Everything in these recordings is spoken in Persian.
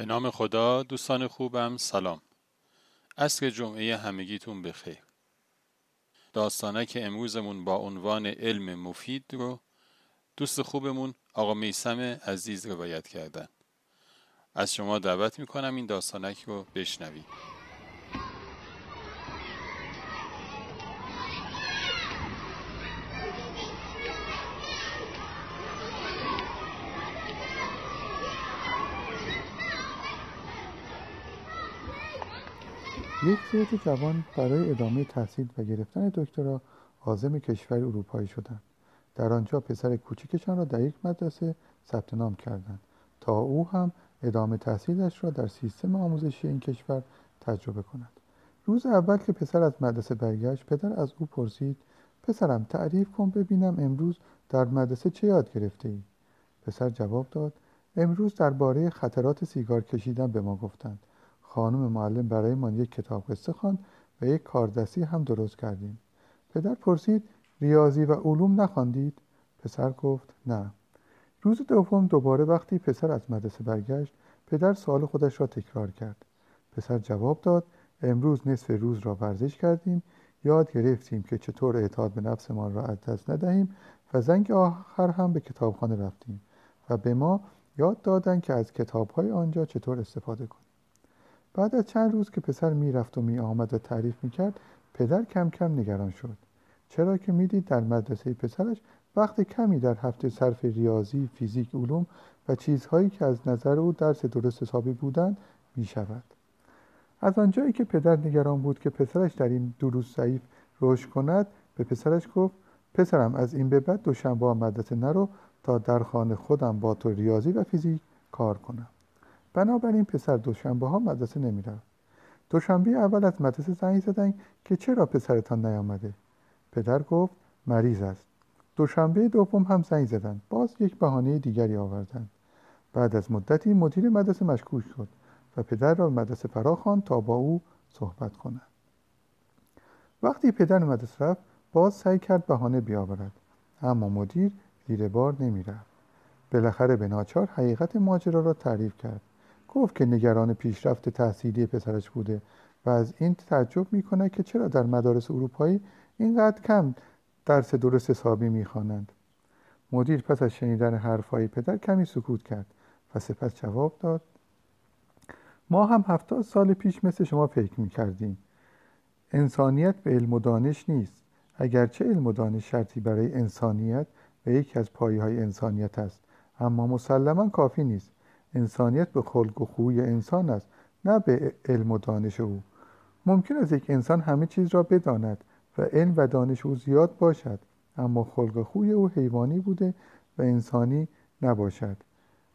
به نام خدا دوستان خوبم سلام. عصر جمعه همگیتون بخیر. که امروزمون با عنوان علم مفید رو دوست خوبمون آقا میسم عزیز روایت کردن. از شما دعوت می‌کنم این داستانک رو بشنوید. یک زوج جوان برای ادامه تحصیل و گرفتن دکترا عازم کشور اروپایی شدند. در آنجا پسر کوچکشان را در یک مدرسه ثبت نام کردند. تا او هم ادامه تحصیلش را در سیستم آموزشی این کشور تجربه کند. روز اول که پسر از مدرسه برگشت پدر از او پرسید پسرم تعریف کن ببینم امروز در مدرسه چه یاد گرفته ای؟ پسر جواب داد امروز درباره خطرات سیگار کشیدن به ما گفتند. خانم معلم برایمان یک کتاب قصه خواند و یک کاردستی هم درست کردیم. پدر پرسید ریاضی و علوم نخواندید؟ پسر گفت نه. روز دوم دوباره وقتی پسر از مدرسه برگشت پدر سوال خودش را تکرار کرد. پسر جواب داد امروز نصف روز را ورزش کردیم یاد گرفتیم که چطور اعتاد به نفسمان را از دست ندهیم و زنگ آخر هم به کتابخانه رفتیم و به ما یاد دادند که از کتابهای آنجا چطور استفاده کنیم. بعد از چند روز که پسر می‌رفت و می آمد و تعریف می کرد پدر کم کم نگران شد چرا که می‌دید در مدرسه پسرش وقت کمی در هفته صرف ریاضی، فیزیک، علوم و چیزهایی که از نظر او درس درست حسابی بودند می شود. از آنجایی که پدر نگران بود که پسرش در این دروس ضعیف رشد کند به پسرش گفت پسرم از این به بعد دوشنبه مدرسه نرو تا در خانه خودم با تو ریاضی و فیزیک کار کنم بنابراین پسر دوشنبه ها مدرسه نمی‌رفت. دوشنبه اول از مدرسه زنگ زدن که چرا پسرتان نیامده؟ پدر گفت مریض است. دوشنبه دوم هم زنگ زدند باز یک بهانه دیگری آوردند بعد از مدتی مدیر مدرسه مشکوک شد و پدر را مدرسه فرا تا با او صحبت کند. وقتی پدر مدرسه رفت باز سعی کرد بهانه بیاورد. اما مدیر زیر بار نمی‌رفت. بالاخره به ناچار حقیقت ماجرا را تعریف کرد. گفت که نگران پیشرفت تحصیلی پسرش بوده و از این تعجب می‌کنه که چرا در مدارس اروپایی اینقدر کم درس درست حسابی می‌خوانند. مدیر پس از شنیدن حرفهای پدر کمی سکوت کرد و سپس جواب داد ما هم هفتاد سال پیش مثل شما فکر می‌کردیم. انسانیت به علم و دانش نیست. اگرچه علم و دانش شرطی برای انسانیت و یکی از پایه های انسانیت است اما مسلما کافی نیست. انسانیت به خلق و خوی انسان است نه به علم و دانش او. ممکن است یک انسان همه چیز را بداند و علم و دانش او زیاد باشد اما خلق خوی او حیوانی بوده و انسانی نباشد.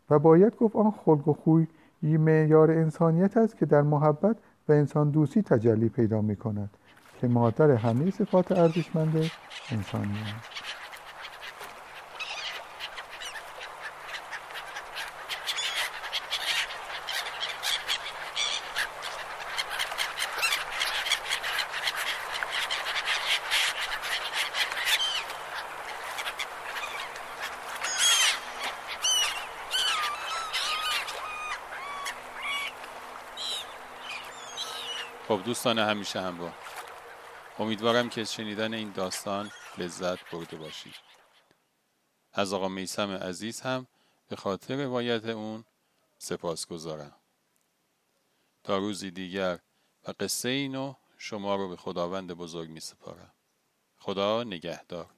و باید گفت آن خلق و خوی معیار انسانیت است که در محبت و انسان دوستی تجلی پیدا می کند که مادر همه صفات ارزشمند انسانی است. خب دوستان همیشه همراه. امیدوارم که شنیدن این داستان لذت برده باشید. از آقا میسم عزیز هم به خاطر روایت اون سپاس گذارم تا روزی دیگر و قصه اینو شما رو به خداوند بزرگ می سپارم خدا نگهدار.